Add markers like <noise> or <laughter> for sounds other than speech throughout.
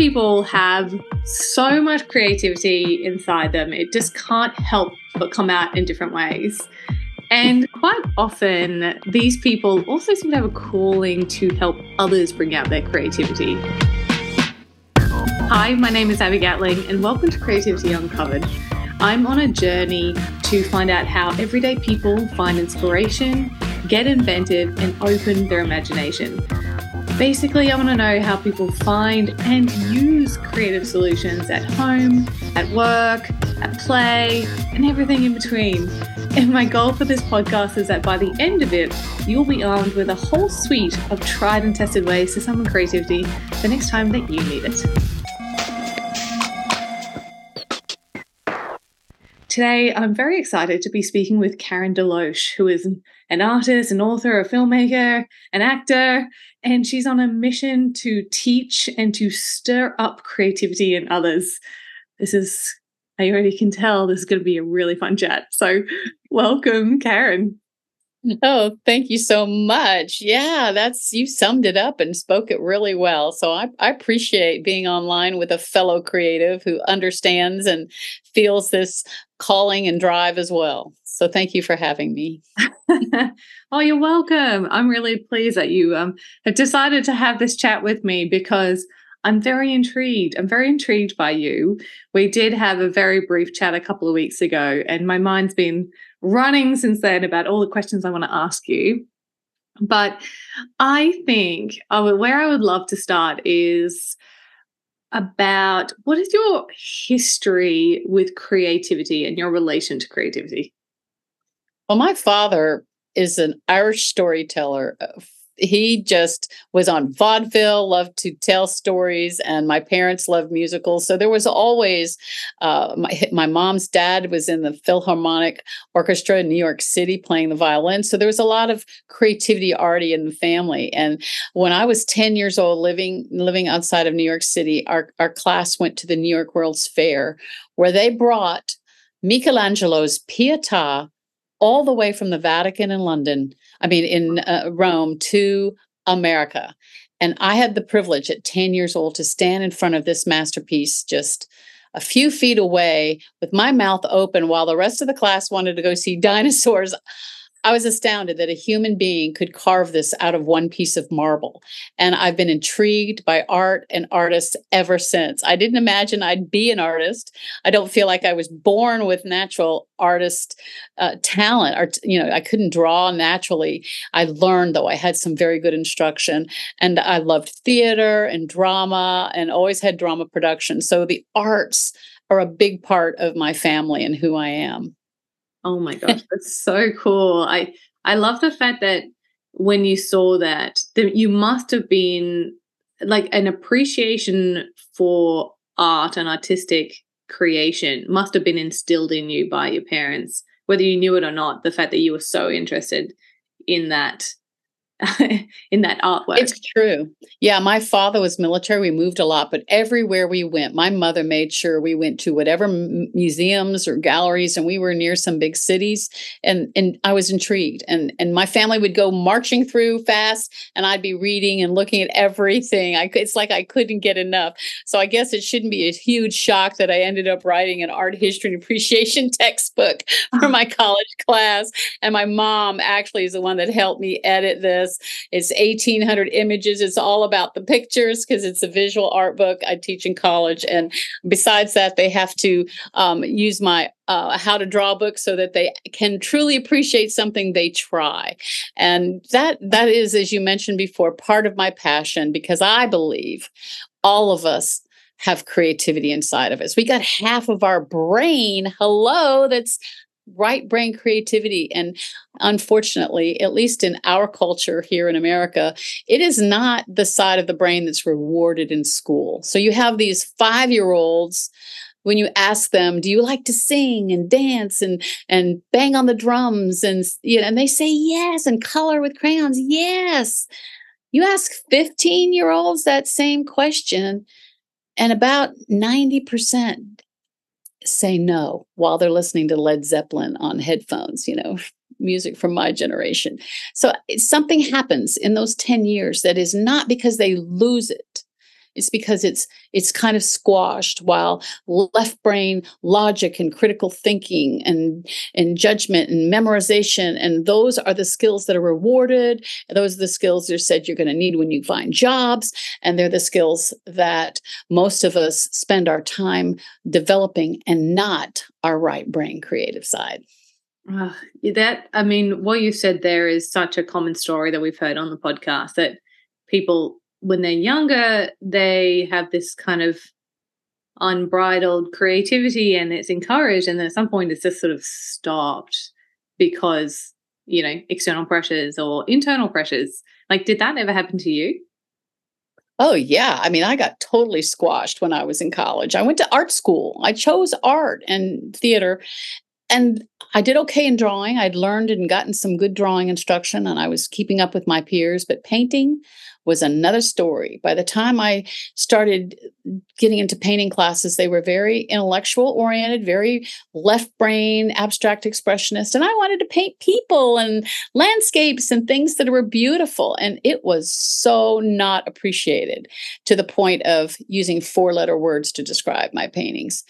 people have so much creativity inside them, it just can't help but come out in different ways. And quite often, these people also seem to have a calling to help others bring out their creativity. Hi, my name is Abi Gatling, and welcome to Creativity Uncovered. I'm on a journey to find out how everyday people find inspiration, get inventive, and open their imagination. Basically, I want to know how people find and use creative solutions at home, at work, at play, and everything in between. And my goal for this podcast is that by the end of it, you'll be armed with a whole suite of tried and tested ways to summon creativity the next time that you need it. Today, I'm very excited to be speaking with Karen DeLoach, who is an artist, an author, a filmmaker, an actor, and she's on a mission to teach and to stir up creativity in others. This is, I already can tell, this is going to be a really fun chat. So, welcome, Karen. Oh, thank you so much. Yeah, that's you summed it up and spoke it really well. So I, I appreciate being online with a fellow creative who understands and feels this calling and drive as well. So thank you for having me. <laughs> oh, you're welcome. I'm really pleased that you um, have decided to have this chat with me because I'm very intrigued. I'm very intrigued by you. We did have a very brief chat a couple of weeks ago, and my mind's been running since then about all the questions I want to ask you. But I think uh, where I would love to start is about what is your history with creativity and your relation to creativity? Well, my father is an Irish storyteller uh, he just was on vaudeville, loved to tell stories, and my parents loved musicals. So there was always uh, my my mom's dad was in the Philharmonic Orchestra in New York City playing the violin. So there was a lot of creativity already in the family. And when I was ten years old, living living outside of New York City, our our class went to the New York World's Fair, where they brought Michelangelo's Pietà all the way from the Vatican in London, I mean, in uh, Rome to America. And I had the privilege at 10 years old to stand in front of this masterpiece just a few feet away with my mouth open while the rest of the class wanted to go see dinosaurs. I was astounded that a human being could carve this out of one piece of marble. And I've been intrigued by art and artists ever since. I didn't imagine I'd be an artist. I don't feel like I was born with natural artist uh, talent or you know i couldn't draw naturally i learned though i had some very good instruction and i loved theater and drama and always had drama production so the arts are a big part of my family and who i am Oh my gosh, that's so cool. I I love the fact that when you saw that, that you must have been like an appreciation for art and artistic creation must have been instilled in you by your parents, whether you knew it or not. The fact that you were so interested in that <laughs> in that artwork. It's true. Yeah, my father was military. We moved a lot, but everywhere we went, my mother made sure we went to whatever m- museums or galleries, and we were near some big cities. And and I was intrigued, and and my family would go marching through fast, and I'd be reading and looking at everything. I it's like I couldn't get enough. So I guess it shouldn't be a huge shock that I ended up writing an art history and appreciation <laughs> textbook for ah. my college class. And my mom actually is the one that helped me edit this it's 1,800 images. It's all about the pictures because it's a visual art book I teach in college. And besides that, they have to um, use my uh, how to draw book so that they can truly appreciate something they try. And that that is, as you mentioned before, part of my passion because I believe all of us have creativity inside of us. We got half of our brain, hello, that's right brain creativity. And unfortunately, at least in our culture here in America, it is not the side of the brain that's rewarded in school. So you have these five year olds when you ask them do you like to sing and dance and and bang on the drums and you know and they say yes and color with crayons yes you ask 15 year olds that same question and about 90% say no while they're listening to Led Zeppelin on headphones, you know, <laughs> music from my generation. So something happens in those 10 years that is not because they lose it. It's because it's it's kind of squashed while left brain logic and critical thinking and and judgment and memorization and those are the skills that are rewarded. Those are the skills you said you're going to need when you find jobs and they're the skills that most of us spend our time developing and not our right brain creative side. Uh, that I mean, what you said there is such a common story that we've heard on the podcast that people, when they're younger, they have this kind of unbridled creativity and it's encouraged, and then at some point it's just sort of stopped because you know external pressures or internal pressures. Like, did that ever happen to you? Oh, yeah. I mean, I got totally squashed when I was in college. I went to art school. I chose art and theater and I did okay in drawing. I'd learned and gotten some good drawing instruction and I was keeping up with my peers, but painting was another story. By the time I started getting into painting classes, they were very intellectual oriented, very left brain, abstract expressionist. And I wanted to paint people and landscapes and things that were beautiful. And it was so not appreciated to the point of using four letter words to describe my paintings.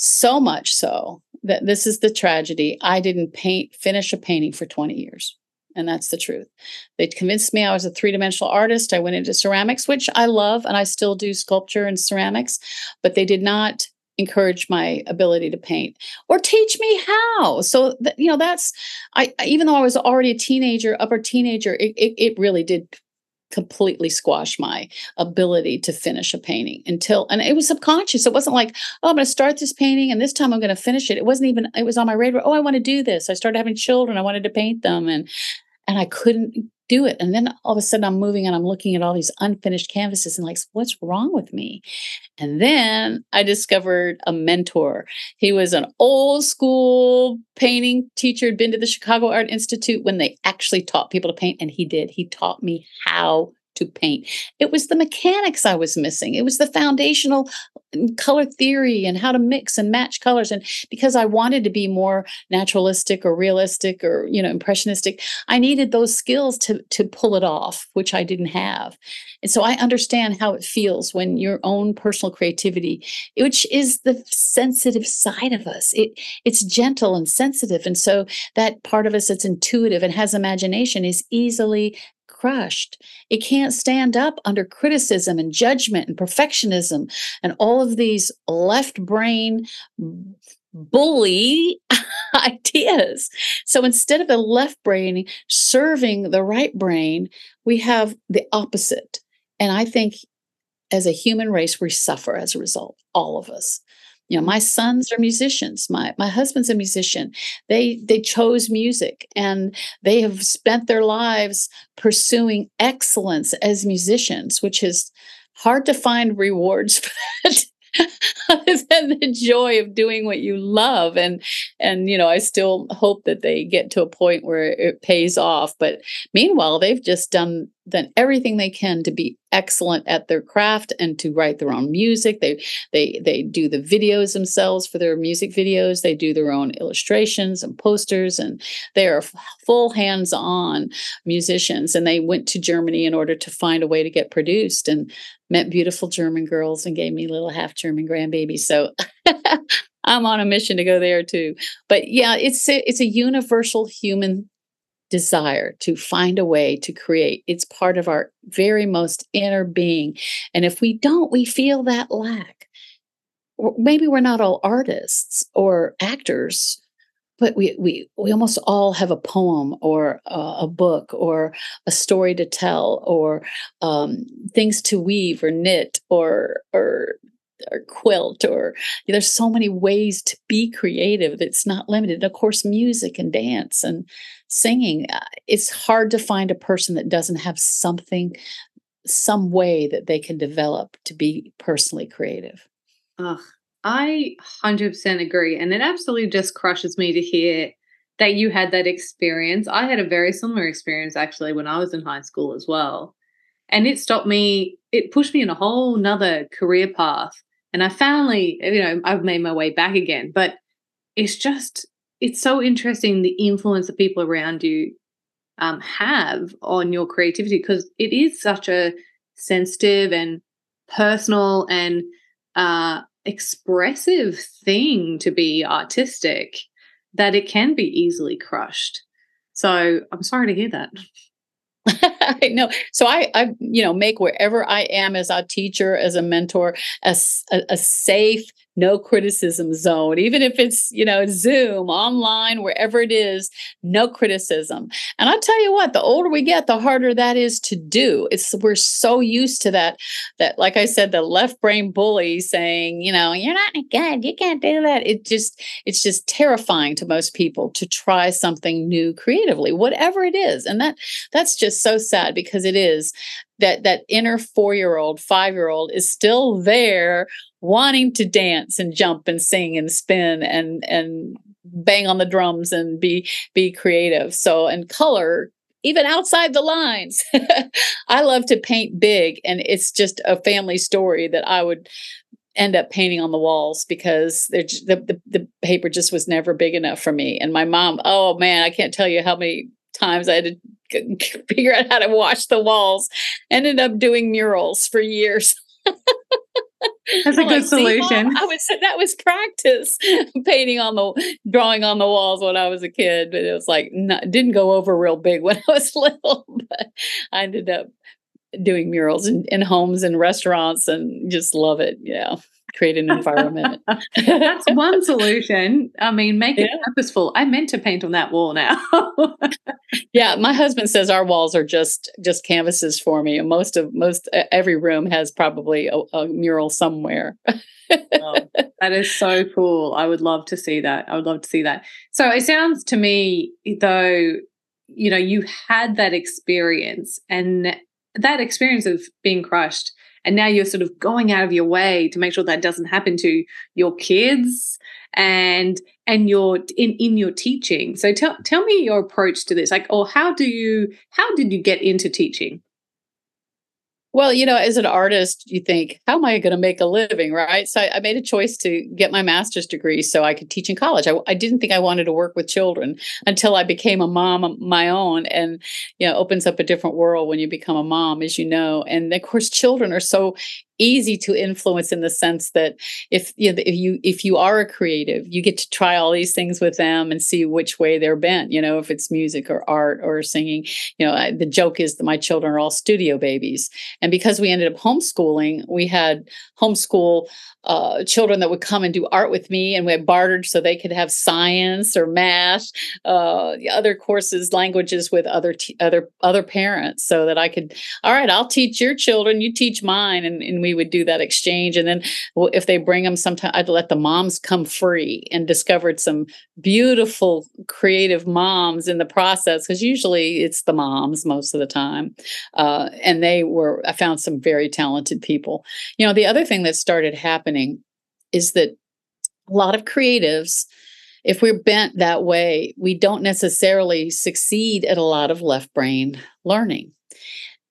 So much so that this is the tragedy. I didn't paint, finish a painting for 20 years. And that's the truth. They convinced me I was a three dimensional artist. I went into ceramics, which I love, and I still do sculpture and ceramics, but they did not encourage my ability to paint or teach me how so you know that's i even though i was already a teenager upper teenager it, it, it really did completely squash my ability to finish a painting until and it was subconscious. It wasn't like oh i'm going to start this painting and this time i'm going to finish it. It wasn't even it was on my radar oh i want to do this. I started having children. I wanted to paint them and and i couldn't do it. And then all of a sudden i'm moving and i'm looking at all these unfinished canvases and like what's wrong with me? And then i discovered a mentor. He was an old school painting teacher had been to the chicago art institute when they actually taught people to paint and he did. He taught me how to paint. It was the mechanics I was missing. It was the foundational mm, color theory and how to mix and match colors. And because I wanted to be more naturalistic or realistic or, you know, impressionistic, I needed those skills to, to pull it off, which I didn't have. And so I understand how it feels when your own personal creativity, which is the sensitive side of us, it it's gentle and sensitive. And so that part of us that's intuitive and has imagination is easily crushed. It can't stand up under criticism and judgment and perfectionism and all of these left brain bully <laughs> ideas. So instead of the left brain serving the right brain, we have the opposite. And I think as a human race, we suffer as a result, all of us you know my sons are musicians my my husband's a musician. They they chose music and they have spent their lives pursuing excellence as musicians which is hard to find rewards <laughs> for that other than the joy of doing what you love and and you know i still hope that they get to a point where it pays off but meanwhile they've just done done everything they can to be excellent at their craft and to write their own music. They they they do the videos themselves for their music videos. They do their own illustrations and posters, and they are full hands-on musicians. And they went to Germany in order to find a way to get produced and met beautiful German girls and gave me little half German grandbabies. So <laughs> I'm on a mission to go there too. But yeah, it's a, it's a universal human desire to find a way to create. It's part of our very most inner being. And if we don't, we feel that lack. Maybe we're not all artists or actors, but we we we almost all have a poem or a, a book or a story to tell or um, things to weave or knit or or or quilt or there's so many ways to be creative that's not limited. And of course music and dance and singing uh, it's hard to find a person that doesn't have something some way that they can develop to be personally creative. Ugh, i 100% agree. And it absolutely just crushes me to hear that you had that experience. I had a very similar experience actually when i was in high school as well. And it stopped me it pushed me in a whole nother career path and I finally, you know, I've made my way back again. But it's just, it's so interesting the influence that people around you um, have on your creativity because it is such a sensitive and personal and uh, expressive thing to be artistic that it can be easily crushed. So I'm sorry to hear that. <laughs> I know. So I, I, you know, make wherever I am as a teacher, as a mentor, a, a, a safe, no criticism zone, even if it's, you know, Zoom, online, wherever it is, no criticism. And I'll tell you what, the older we get, the harder that is to do. It's we're so used to that, that, like I said, the left brain bully saying, you know, you're not good, you can't do that. It just, it's just terrifying to most people to try something new creatively, whatever it is. And that that's just so sad because it is that that inner four year old five year old is still there wanting to dance and jump and sing and spin and and bang on the drums and be be creative. So and color even outside the lines <laughs> i love to paint big. And it's just a family story that i would end up painting on the walls because the, the, the paper just was never big enough for me. And my mom oh man i can't tell you how many times i had to <laughs> figure out how to wash the walls ended up doing murals for years <laughs> That's a good like, solution. I would say that was practice <laughs> painting on the drawing on the walls when I was a kid, but it was like not, didn't go over real big when I was little. But I ended up doing murals in, in homes and restaurants and just love it. Yeah create an environment. <laughs> That's one solution. I mean, make yeah. it purposeful. I meant to paint on that wall now. <laughs> yeah, my husband says our walls are just just canvases for me. Most of most every room has probably a, a mural somewhere. oh, that is so cool. I would love to see that. I would love to see that. So it sounds to me eh, though, you know, you had that experience and that experience of being crushed and now you're sort of going out of your way to make sure that doesn't happen to your kids and and your in in your teaching. So tell tell me your approach to this. Like or how do you how did you get into teaching well, you know, as an artist, you think, how am I going to make a living? Right. So I, I, made a choice to get my master's degree so I could teach in college. I, I, didn't think I wanted to work with children until I became a mom of my own. And, you know, opens up a different world when you become a mom, as you know. And of course, children are so easy to influence in the sense that if you know, if you if you are a creative you get to try all these things with them and see which way they're bent you know if it's music or art or singing you know I, the joke is that my children are all studio babies and because we ended up homeschooling we had homeschool uh, children that would come and do art with me, and we had bartered so they could have science or math, uh, other courses, languages with other t- other other parents, so that I could. All right, I'll teach your children, you teach mine, and, and we would do that exchange. And then if they bring them, sometime I'd let the moms come free, and discovered some beautiful, creative moms in the process because usually it's the moms most of the time, uh, and they were. I found some very talented people. You know, the other thing that started happening is that a lot of creatives if we're bent that way we don't necessarily succeed at a lot of left brain learning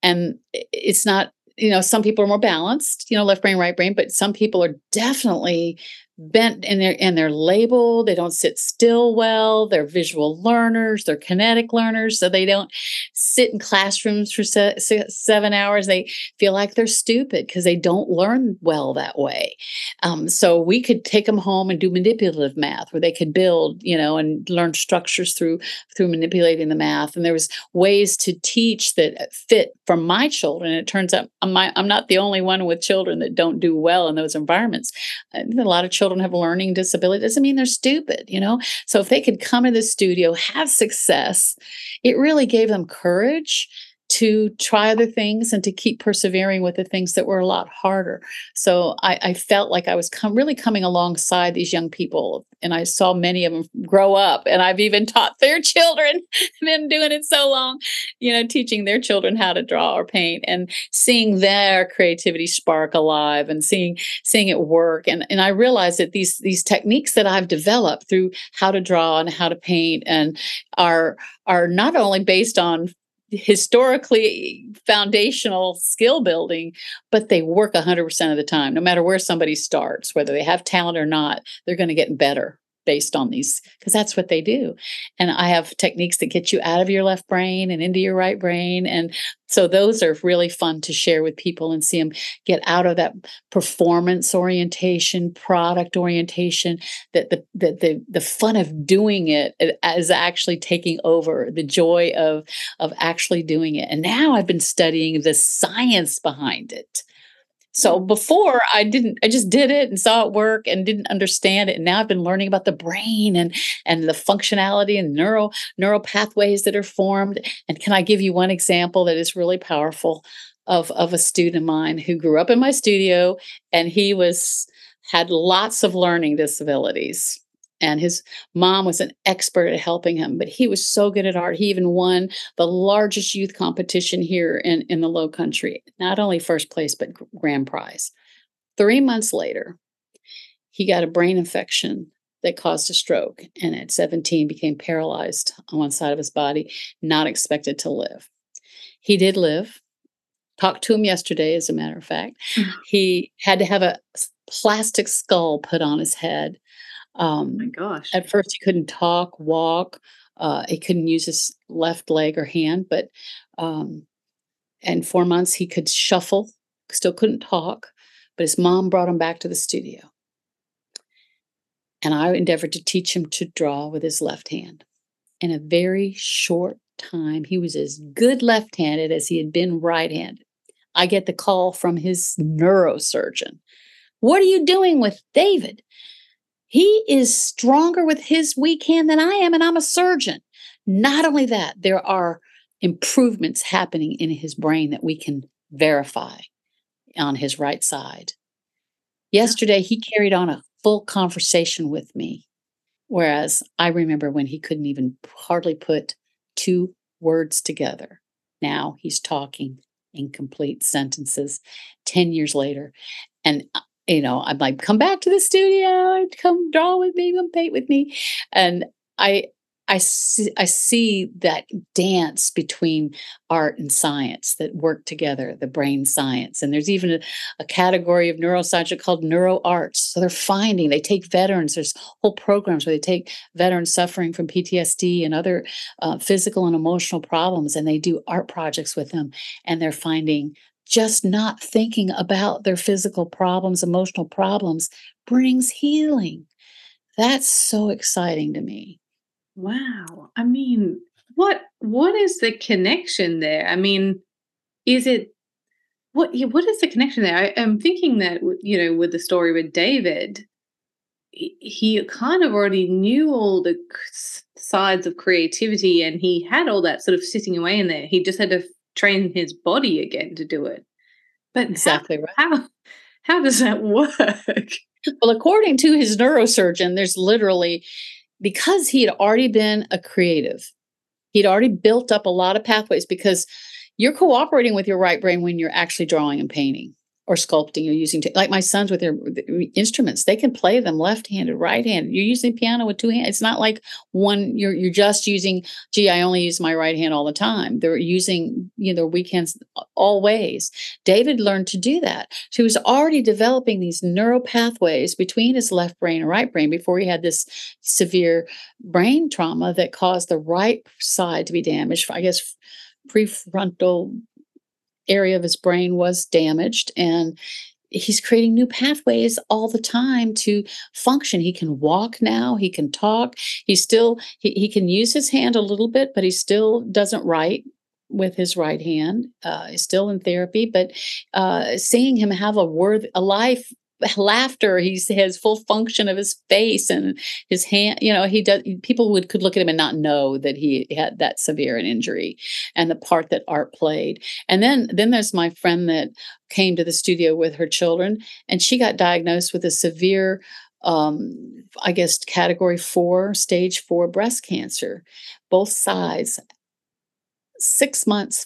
and it's not you know some people are more balanced you know left brain right brain but some people are definitely bent and they're and they're labeled they don't sit still well. They're visual learners. They're kinetic learners. So they don't sit in classrooms for se- seven hours. They feel like they're stupid because they don't learn well that way. Um, so we could take them home and do manipulative math where they could build you know and learn structures through through manipulating the math. And there was ways to teach that fit for my children. It turns out I'm, my, I'm not the only one with children that don't do well in those environments. A lot of children children have a learning disability doesn't mean they're stupid, you know? So if they could come to the studio, have success, it really gave them courage to try other things and to keep persevering with the things that were a lot harder. So I, I felt like I was com- really coming alongside these young people, and I saw many of them grow up. And I've even taught <laughs> their children, been doing it so long, you know, teaching their children how to draw or paint, and seeing their creativity spark alive, and seeing seeing it work. And and I realized that these these techniques that I've developed through how to draw and how to paint and are are not only based on historically foundational skill building, but they work 100% of the time. No matter where somebody starts, whether they have talent or not, they're going to get better based on these because that's what they do. And I have techniques that get you out of your left brain and into your right brain. And so those are really fun to share with people and see them get out of that performance orientation, product orientation, that the the the, the fun of doing it uh, is actually taking over the joy of of actually doing it. And now I've been studying the science behind it. So before I didn't, I just did it and saw it work and didn't understand it. And now I've been learning about the brain and and the functionality and neural neural pathways that are formed. And can I give you one example that is really powerful of of a student of mine who grew up in my studio and he was had lots of learning disabilities and his mom was an expert at helping him but he was so good at art. He even won the largest youth competition here in, in the low country not only first place but grand prize. Three months later he got a brain infection that caused a stroke and at 17 became paralyzed on one side of his body not expected to live. He did live. Talked to him yesterday as a matter of fact. Mm. he had to have a plastic skull put on his head um, oh my gosh. At first, he couldn't talk, walk. Uh, he couldn't use his left leg or hand, but um, and four months he could shuffle, still couldn't talk. But his mom brought him back to the studio, and I endeavored to teach him to draw with his left hand. In a very short time, he was as good left-handed as he had been right-handed. I get the call from his neurosurgeon. What are you doing with David? He is stronger with his weak hand than I am, and I'm a surgeon. Not only that, there are improvements happening in his brain that we can verify on his right side. Yesterday, he carried on a full conversation with me, whereas I remember when he couldn't even hardly put two words together. Now he's talking in complete sentences 10 years later. And uh, you know, I'm like, come back to the studio, come draw with me, come paint with me. And I I see I see that dance between art and science that work together, the brain science. And there's even a, a category of neuroscience called neuro arts. So they're finding, they take veterans, there's whole programs where they take veterans suffering from PTSD and other uh, physical and emotional problems, and they do art projects with them. And they're finding just not thinking about their physical problems, emotional problems brings healing. That's so exciting to me. Wow. I mean, what what is the connection there? I mean, is it what what is the connection there? I, am thinking that you know, with the story with David, he, he kind of already knew all the sides of creativity, and he had all that sort of sitting away in there. He just had to train his body again to do it. But exactly how, right. How, how does that work? Well, according to his neurosurgeon, there's literally because he had already been a creative, he'd already built up a lot of pathways because you're cooperating with your right brain when you're actually drawing and painting or sculpting or using like my sons with their instruments they can play them left-handed right-handed you're using piano with two hands it's not like one you're you're just using gee i only use my right hand all the time. They're using you know their weak hands uh, all ways. David learned to do that. So he was already developing these neural pathways between his left brain and right brain before he had this severe brain trauma that caused the right side to be damaged i guess prefrontal area of his brain was damaged and he's creating new pathways all the time to function. He can walk now he can talk he still he, he can use his hand a little bit but he still doesn't write with his right hand uh, he's still in therapy but uh, seeing him have a worth a life laughter he has full function of his face and his hand you know he does people would could look at him and not know that he had that severe an injury and the part that art played. And then then there's my friend that came to the studio with her children and she got diagnosed with a severe um i guess category 4 stage 4 breast cancer both sides 6 months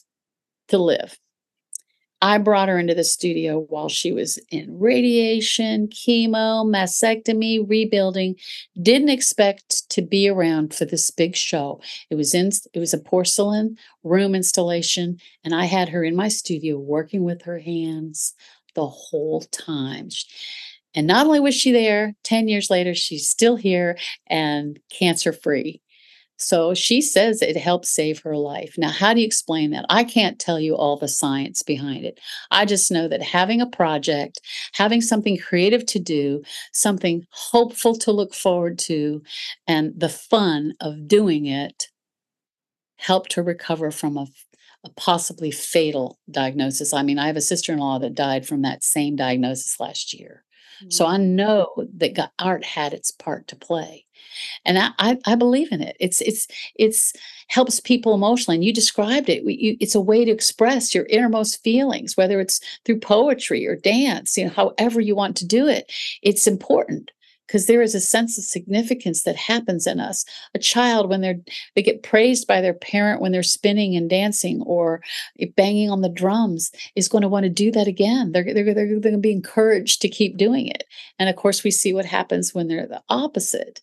to live I brought her into the studio while she was in radiation, chemo, mastectomy, rebuilding. Didn't expect to be around for this big show. It was in it was a porcelain room installation and I had her in my studio working with her hands the whole time. And not only was she there, 10 years later, she's still here and cancer free. So she says it helped save her life. Now, how do you explain that? I can't tell you all the science behind it. I just know that having a project, having something creative to do, something hopeful to look forward to, and the fun of doing it helped her recover from a, a possibly fatal diagnosis. I mean, I have a sister in law that died from that same diagnosis last year. So I mm. know that God, art had its part to play, and I, I, I believe in it. It's it's it's helps people emotionally, and you described it. You, it's a way to express your innermost feelings, whether it's through poetry or dance. You know, however you want to do it, it's important because there is a sense of significance that happens in us. A child when they're they get praised by their parent when they're spinning and dancing or eh, banging on the drums is going to want to do that again. They're, they're, they're going to be encouraged to keep doing it. And of course we see what happens when they're the opposite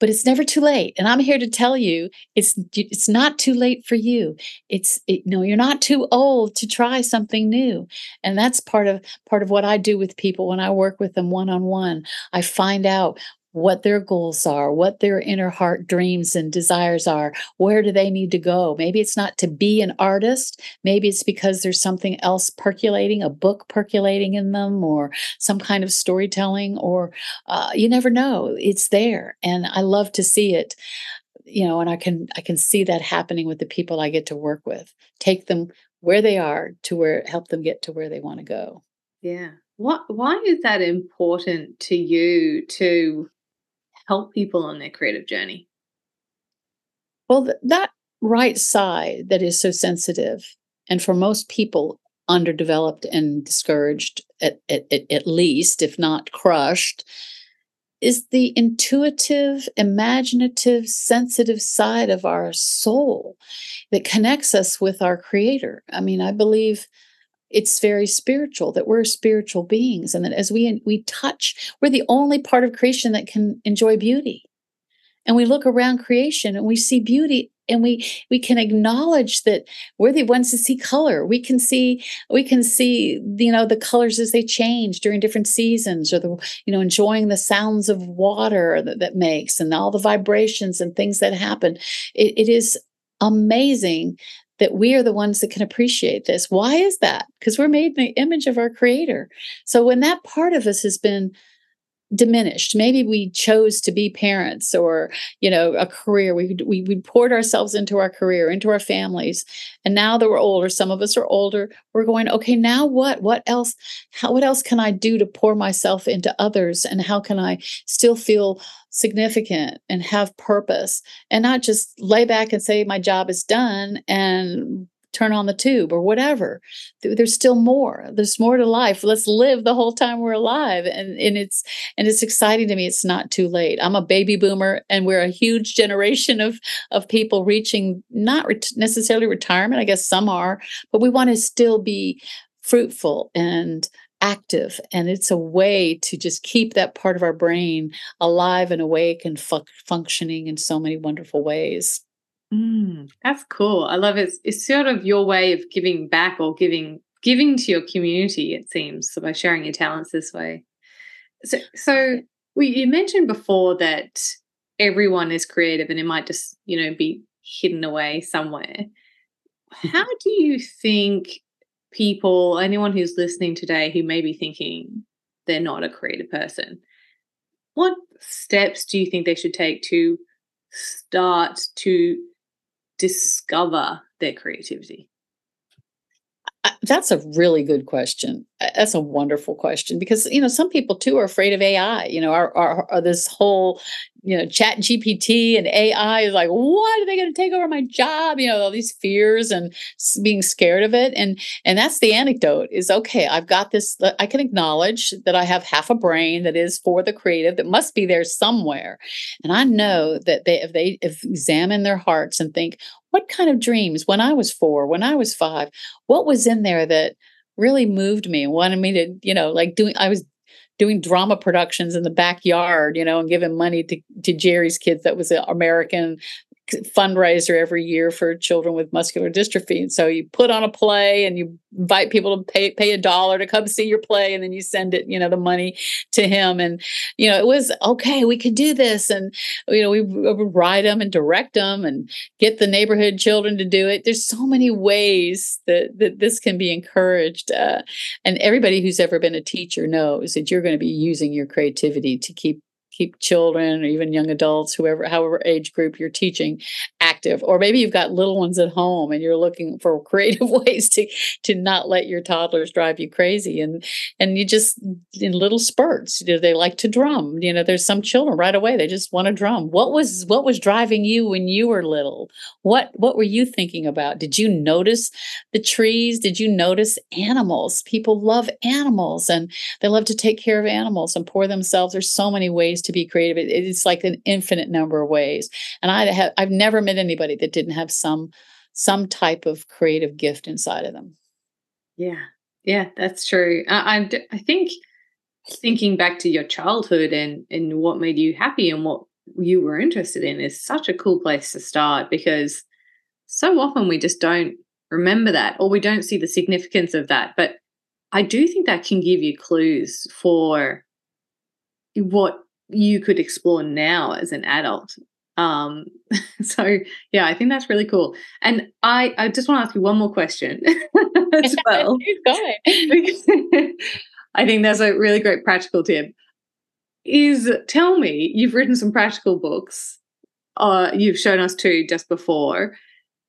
but it's never too late and i'm here to tell you it's it's not too late for you. It's it, no you're not too old to try something new and that's part of part of what i do with people when i work with them one on one i find out what their goals are, what their inner heart dreams and desires are. Where do they need to go? Maybe it's not to be an artist. Maybe it's because there's something else percolating, a book percolating in them, or some kind of storytelling, or uh, you never know. It's there. And I love to see it. You know, and I can I can see that happening with the people I get to work with. Take them where they are to where help them get to where they want to go. Yeah. What why is that important to you to help people on their creative journey? Well, th- that right side that is so sensitive, and for most people, underdeveloped and discouraged, at, at, at least, if not crushed, is the intuitive, imaginative, sensitive side of our soul that connects us with our creator. I mean, I believe it's very spiritual that we're spiritual beings and that as we we touch we're the only part of creation that can enjoy beauty. And we look around creation and we see beauty and we we can acknowledge that we're the ones to see color. We can see we can see you know the colors as they change during different seasons or the you know enjoying the sounds of water that, that makes and all the vibrations and things that happen. It, it is amazing that we are the ones that can appreciate this. Why is that? Because we're made in the image of our creator. So when that part of us has been diminished. Maybe we chose to be parents or you know a career. We, we we poured ourselves into our career into our families. And now that we're older some of us are older we're going okay now what? What else? How what else can i do to pour myself into others? And how can i still feel significant and have purpose? And not just lay back and say my job is done and turn on the tube or whatever. There's still more. There's more to life. Let's live the whole time we're alive. And and it's and it's exciting to me. It's not too late. I'm a baby boomer and we're a huge generation of of people reaching not necessarily retirement i guess some are but we want to still be fruitful and active. And it's a way to just keep that part of our brain alive and awake and fu- functioning in so many wonderful ways Mm, that's cool. I love it. It's, it's sort of your way of giving back or giving giving to your community. It seems so by sharing your talents this way. So, so we you mentioned before that everyone is creative and it might just you know be hidden away somewhere. How <laughs> do you think people, anyone who's listening today, who may be thinking they're not a creative person, what steps do you think they should take to start to discover their creativity? That's a really good question. That's a wonderful question because you know some people too are afraid of AI. You know, are, are, are this whole you know chat gpt and ai is like what are they going to take over my job you know all these fears and being scared of it and and that's the anecdote is okay i've got this uh, i can acknowledge that i have half a brain that is for the creative that must be there somewhere and i know that they if they if examine their hearts and think what kind of dreams when i was four when i was five what was in there that really moved me and wanted me to you know like doing i was doing drama productions in the backyard, you know, and giving money to, to Jerry's kids that was an American fundraiser every year for children with muscular dystrophy. And so you put on a play and you invite people to pay pay a dollar to come see your play and then you send it, you know, the money to him. And, you know, it was okay, we could do this. And, you know, we would write them and direct them and get the neighborhood children to do it. There's so many ways that, that this can be encouraged. Uh, and everybody who's ever been a teacher knows that you're going to be using your creativity to keep keep children or even young adults, whoever, however age group you're teaching, active. Or maybe you've got little ones at home and you're looking for <laughs> creative ways to to not let your toddlers drive you crazy. And and you just in little spurts, know, they like to drum. You know, there's some children right away they just want to drum. What was what was driving you when you were little? What what were you thinking about? Did you notice the trees? Did you notice animals? People love animals and they love to take care of animals and pour themselves. There's so many ways to be creative. It, it's like an infinite number of ways. And I have I've never met anybody that didn't have some some type of creative gift inside of them. Yeah, yeah, that's true. I, I, I think thinking back to your childhood and and what made you happy and what you were interested in is such a cool place to start because so often we just don't remember that or we don't see the significance of that. But I do think that can give you clues for what you could explore now as an adult. Um, <laughs> so yeah, I think that's really cool. And I, I just want to ask you one more question <laughs> as <laughs> well. I think that's a really great practical tip. Is tell me, you've written some practical books. Uh, you've shown us two just before.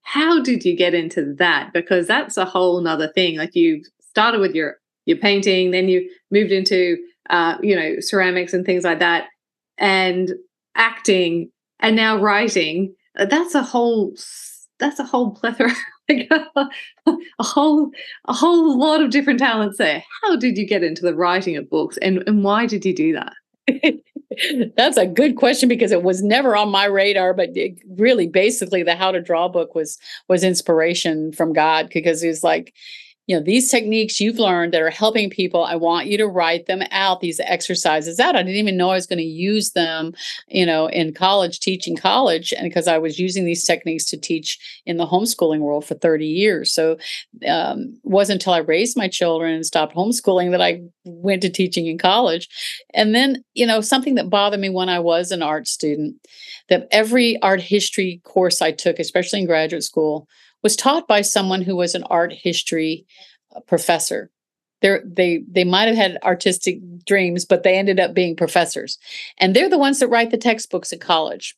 How did you get into that? Because that's a whole nother thing. Like you started with your your painting, then you moved into uh, you know, ceramics and things like that, and acting, and now writing. Uh, that's a whole. That's a whole plethora. <laughs> a whole a whole lot of different talents there. How did you get into the writing of books, and and why did you do that? <laughs> That's a good question because it was never on my radar. But really, basically, the How to Draw book was was inspiration from God because he was like, you know these techniques you've learned that are helping people i want you to write them out these exercises out. I didn't even know i was going to use them you know in college teaching college and because i was using these techniques to teach in the homeschooling world for 30 years. So um, wasn't until i raised my children and stopped homeschooling that i went to teaching in college. And then you know something that bothered me when i was an art student that every art history course i took especially in graduate school was taught by someone who was an art history uh, professor. They're, they they might have had artistic dreams, but they ended up being professors, and they're the ones that write the textbooks at college.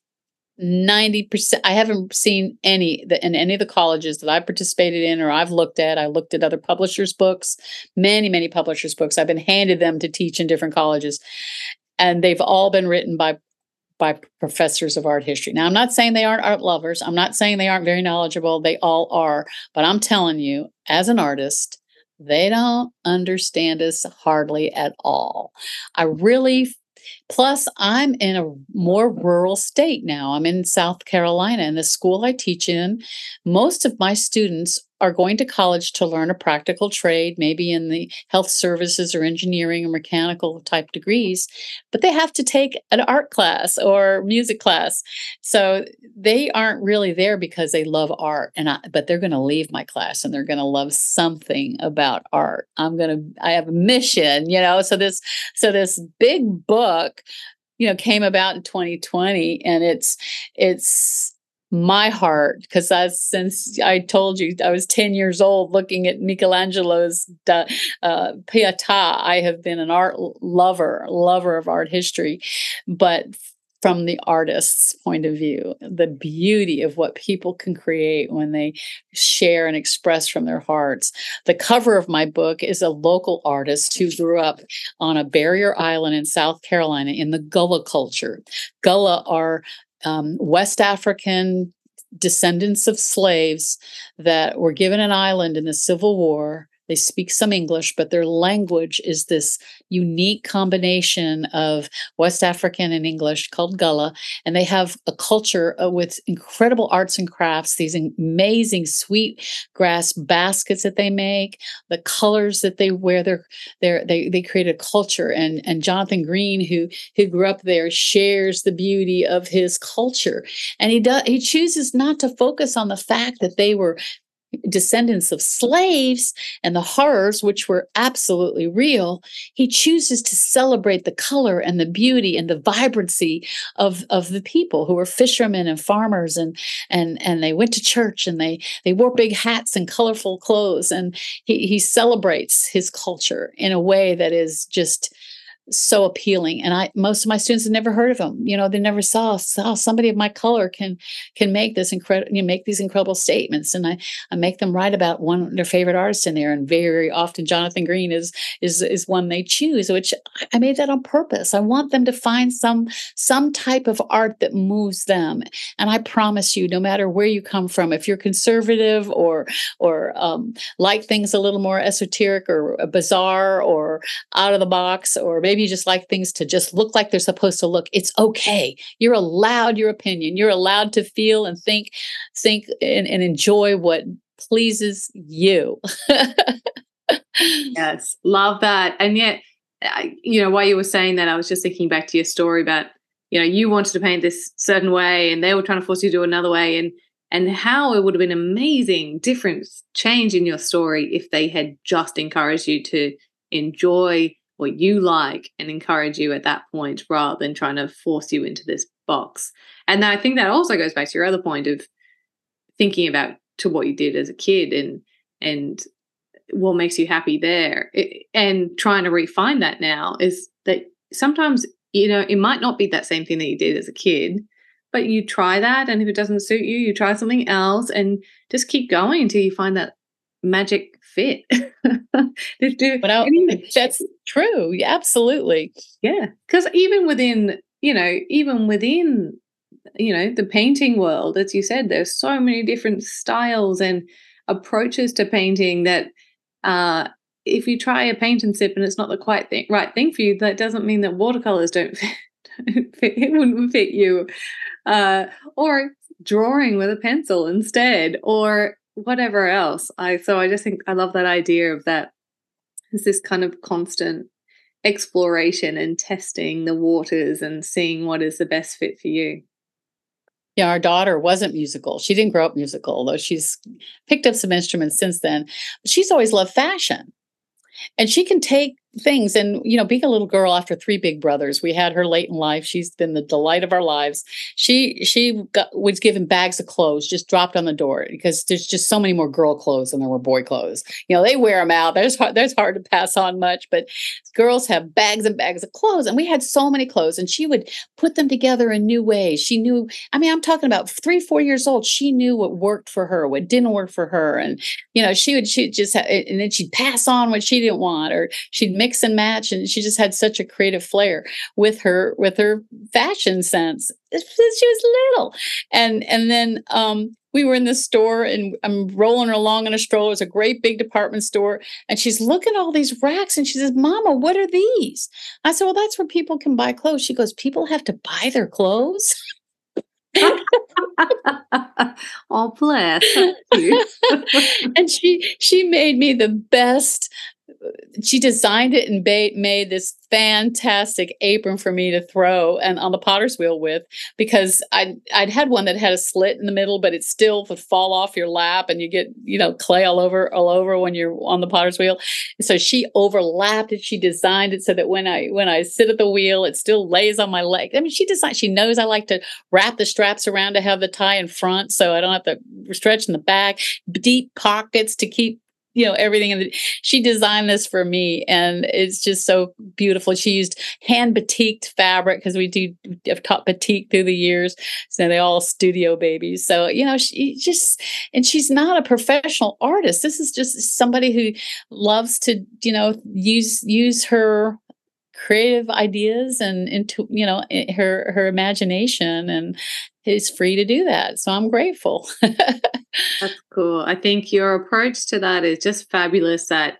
Ninety percent. I haven't seen any that in any of the colleges that I participated in or I've looked at. I looked at other publishers' books, many many publishers' books. I've been handed them to teach in different colleges, and they've all been written by by professors of art history. Now, I'm not saying they aren't art lovers. I'm not saying they aren't very knowledgeable. They all are. But I'm telling you, as an artist, they don't understand us hardly at all. I really Plus, I'm in a more rural state now. I'm in South Carolina, and the school I teach in, most of my students are going to college to learn a practical trade, maybe in the health services or engineering or mechanical type degrees, but they have to take an art class or music class. So they aren't really there because they love art and I, but they're going to leave my class and they're going to love something about art. I'm going to I have a mission, you know. So this so this big book you know came about in 2020 and it's it's my heart because since I told you I was 10 years old looking at Michelangelo's uh, Pietà. I have been an art lover lover of art history but from the artist's point of view the beauty of what people can create when they share and express from their hearts. The cover of my book is a local artist who grew up on a barrier island in South Carolina in the Gullah culture. Gullah are um, West African descendants of slaves that were given an island in the Civil War they speak some English, but their language is this unique combination of West African and English called Gullah. And they have a culture uh, with incredible arts and crafts, these amazing sweet grass baskets that they make, the colors that they wear. They're, they're, they they create a culture. And and Jonathan Green, who who grew up there, shares the beauty of his culture. And he does he chooses not to focus on the fact that they were descendants of slaves and the horrors, which were absolutely real, he chooses to celebrate the color and the beauty and the vibrancy of, of the people who were fishermen and farmers and and and they went to church and they they wore big hats and colorful clothes. And he, he celebrates his culture in a way that is just so appealing and i most of my students have never heard of them you know they never saw saw somebody of my color can can make this incredible you make these incredible statements and i i make them write about one of their favorite artists in there and very often jonathan green is is is one they choose which i made that on purpose. I want them to find some some type of art that moves them and i promise you no matter where you come from if you're conservative or or um, like things a little more esoteric or bizarre or out of the box or maybe maybe you just like things to just look like they're supposed to look. It's okay. You're allowed your opinion. You're allowed to feel and think think and, and enjoy what pleases you. <laughs> Yes. Love that. And yet I, you know while you were saying that i was just thinking back to your story about you know you wanted to paint this certain way and they were trying to force you to do another way and and how it would have been amazing different change in your story if they had just encouraged you to enjoy what you like and encourage you at that point rather than trying to force you into this box. And I think that also goes back to your other point of thinking about to what you did as a kid and and what makes you happy there it, and trying to refine that now is that sometimes you know it might not be that same thing that you did as a kid but you try that and if it doesn't suit you you try something else and just keep going until you find that magic fit. <laughs> but I, <laughs> that's true. Absolutely. Yeah. Because even within, you know, even within, you know, the painting world, as you said, there's so many different styles and approaches to painting that uh, if you try a paint and sip and it's not the quite thing, right thing for you, that doesn't mean that watercolors don't <laughs> fit. fit it wouldn't fit you. Uh, or drawing with a pencil instead, or whatever else. I so I just think I love that idea of that is this kind of constant exploration and testing the waters and seeing what is the best fit for you. Yeah, our daughter wasn't musical. She didn't grow up musical, although she's picked up some instruments since then. She's always loved fashion. And she can take things. And you know being a little girl after three big brothers we had her late in life. She's been the delight of our lives. She she got, was given bags of clothes just dropped on the door because there's just so many more girl clothes than there were boy clothes. You know they wear them out. There's hard there's hard to pass on much but girls have bags and bags of clothes and we had so many clothes and she would put them together in new ways. She knew i mean i'm talking about three four years old. She knew what worked for her what didn't work for her and you know she would she just and then she'd pass on what she didn't want or she'd mix and match and she just had such a creative flair with her with her fashion sense since she was little and and then um we were in the store and I'm rolling her along in a stroller. It's a great big department store. And she's looking at all these racks and she says, Mama, what are these? I said, Well, that's where people can buy clothes. She goes, People have to buy their clothes? <laughs> oh bless <laughs> and she she made me the best she designed it and ba- made this fantastic apron for me to throw and on the potter's wheel with because I'd, I'd had one that had a slit in the middle but it still would fall off your lap and you get you know clay all over all over when you're on the potter's wheel. So she overlapped it. She designed it so that when i when i sit at the wheel it still lays on my leg. I mean she designed she knows i like to wrap the straps around to have the tie in front so i don't have to stretch in the back. Deep pockets to keep you know everything and she designed this for me and it's just so beautiful. She used hand batiked fabric because we do have taught batik through the years so they all studio babies. So you know she just and she's not a professional artist. This is just somebody who loves to you know use use her creative ideas and into you know eh, her her imagination and is free to do that so i'm grateful <laughs> that's cool i think your approach to that is just fabulous that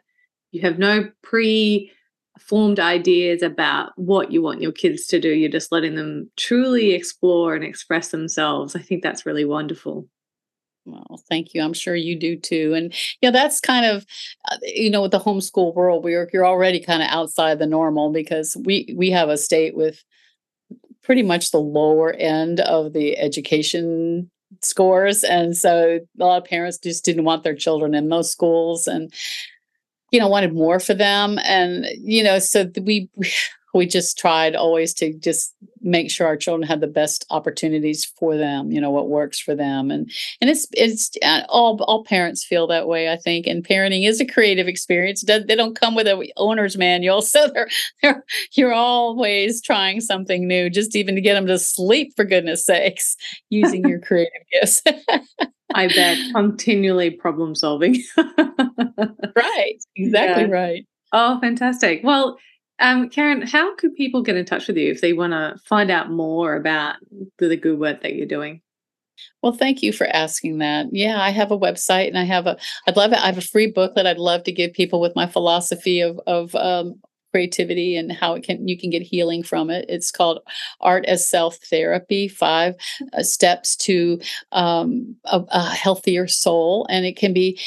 you have no pre formed ideas about what you want your kids to do you're just letting them truly explore and express themselves i think that's really wonderful well, thank you. I'm sure you do too. And you know, that's kind of uh, you know, with the homeschool world, we're you're already kind of outside the normal because we we have a state with pretty much the lower end of the education scores. And so a lot of parents just didn't want their children in those schools and you know wanted more for them. And you know so we we just tried always to just make sure our children had the best opportunities for them you know what works for them. And and it's it's uh, all all parents feel that way i think. And parenting is a creative experience. They don't come with a owner's manual. <laughs> So they're, they're you're always trying something new just even to get them to sleep for goodness sakes using your <laughs> creative gifts. I bet. <laughs> Continually problem solving. Right. Exactly yeah. right. Oh fantastic. Well um, Karen, how could people get in touch with you if they want to find out more about the, the good work that you're doing? Well, thank you for asking that. Yeah, I have a website and I have a, I'd love it. I have a free book that I'd love to give people with my philosophy of, of um, creativity and how it can you can get healing from it. It's called Art as Self Therapy: Five uh, Steps to um, a, a, Healthier Soul, and it can be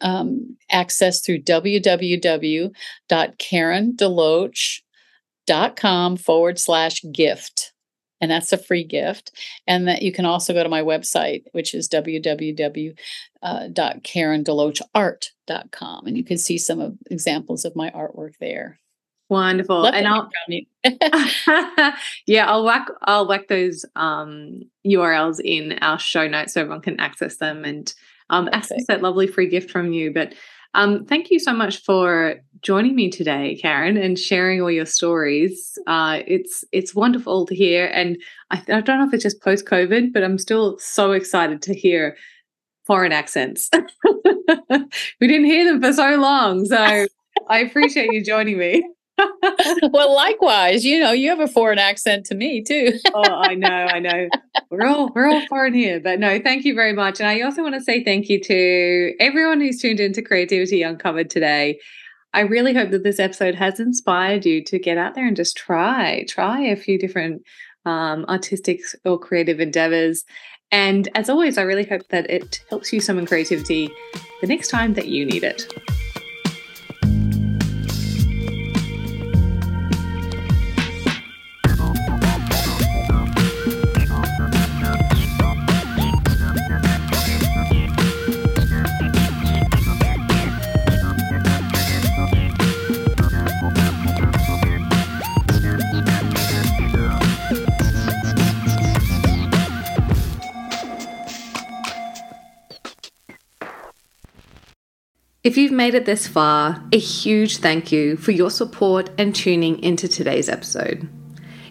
um, accessed through www.karendeloach.com forward slash gift and that's a free gift. And that you can also go to my website, which is www.karendeloachart.com, and you can see some of examples of my artwork there. Wonderful. Love and I'll <laughs> <laughs> yeah, I'll whack I'll whack those um, URLs in our show notes so everyone can access them and um, access that lovely free gift from you. But um, thank you so much for joining me today, Karen, and sharing all your stories. Uh, it's it's wonderful to hear, and I, I don't know if it's just post COVID, but I'm still so excited to hear foreign accents. <laughs> we didn't hear them for so long, so I appreciate you joining me. <laughs> well, likewise, you know, you have a foreign accent to me too. <laughs> oh, I know, I know. We're all we're all foreign here, but no, thank you very much. And I also want to say thank you to everyone who's tuned into Creativity Uncovered today. I really hope that this episode has inspired you to get out there and just try, try a few different um, artistic or creative endeavors. And as always, I really hope that it helps you summon creativity the next time that you need it. If you've made it this far, a huge thank you for your support and tuning into today's episode.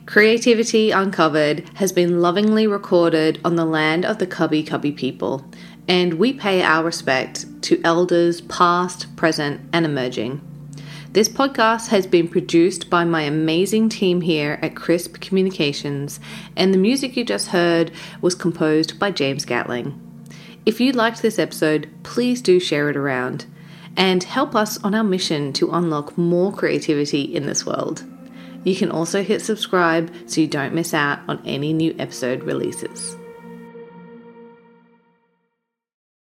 Creativity Uncovered has been lovingly recorded on the land of the Kabi Kabi people, and we pay our respect to elders past, present, and emerging. This podcast has been produced by my amazing team here at Crisp Communications, and the music you just heard was composed by James Gatling. If you liked this episode, please do share it around and help us on our mission to unlock more creativity in this world. You can also hit subscribe so you don't miss out on any new episode releases.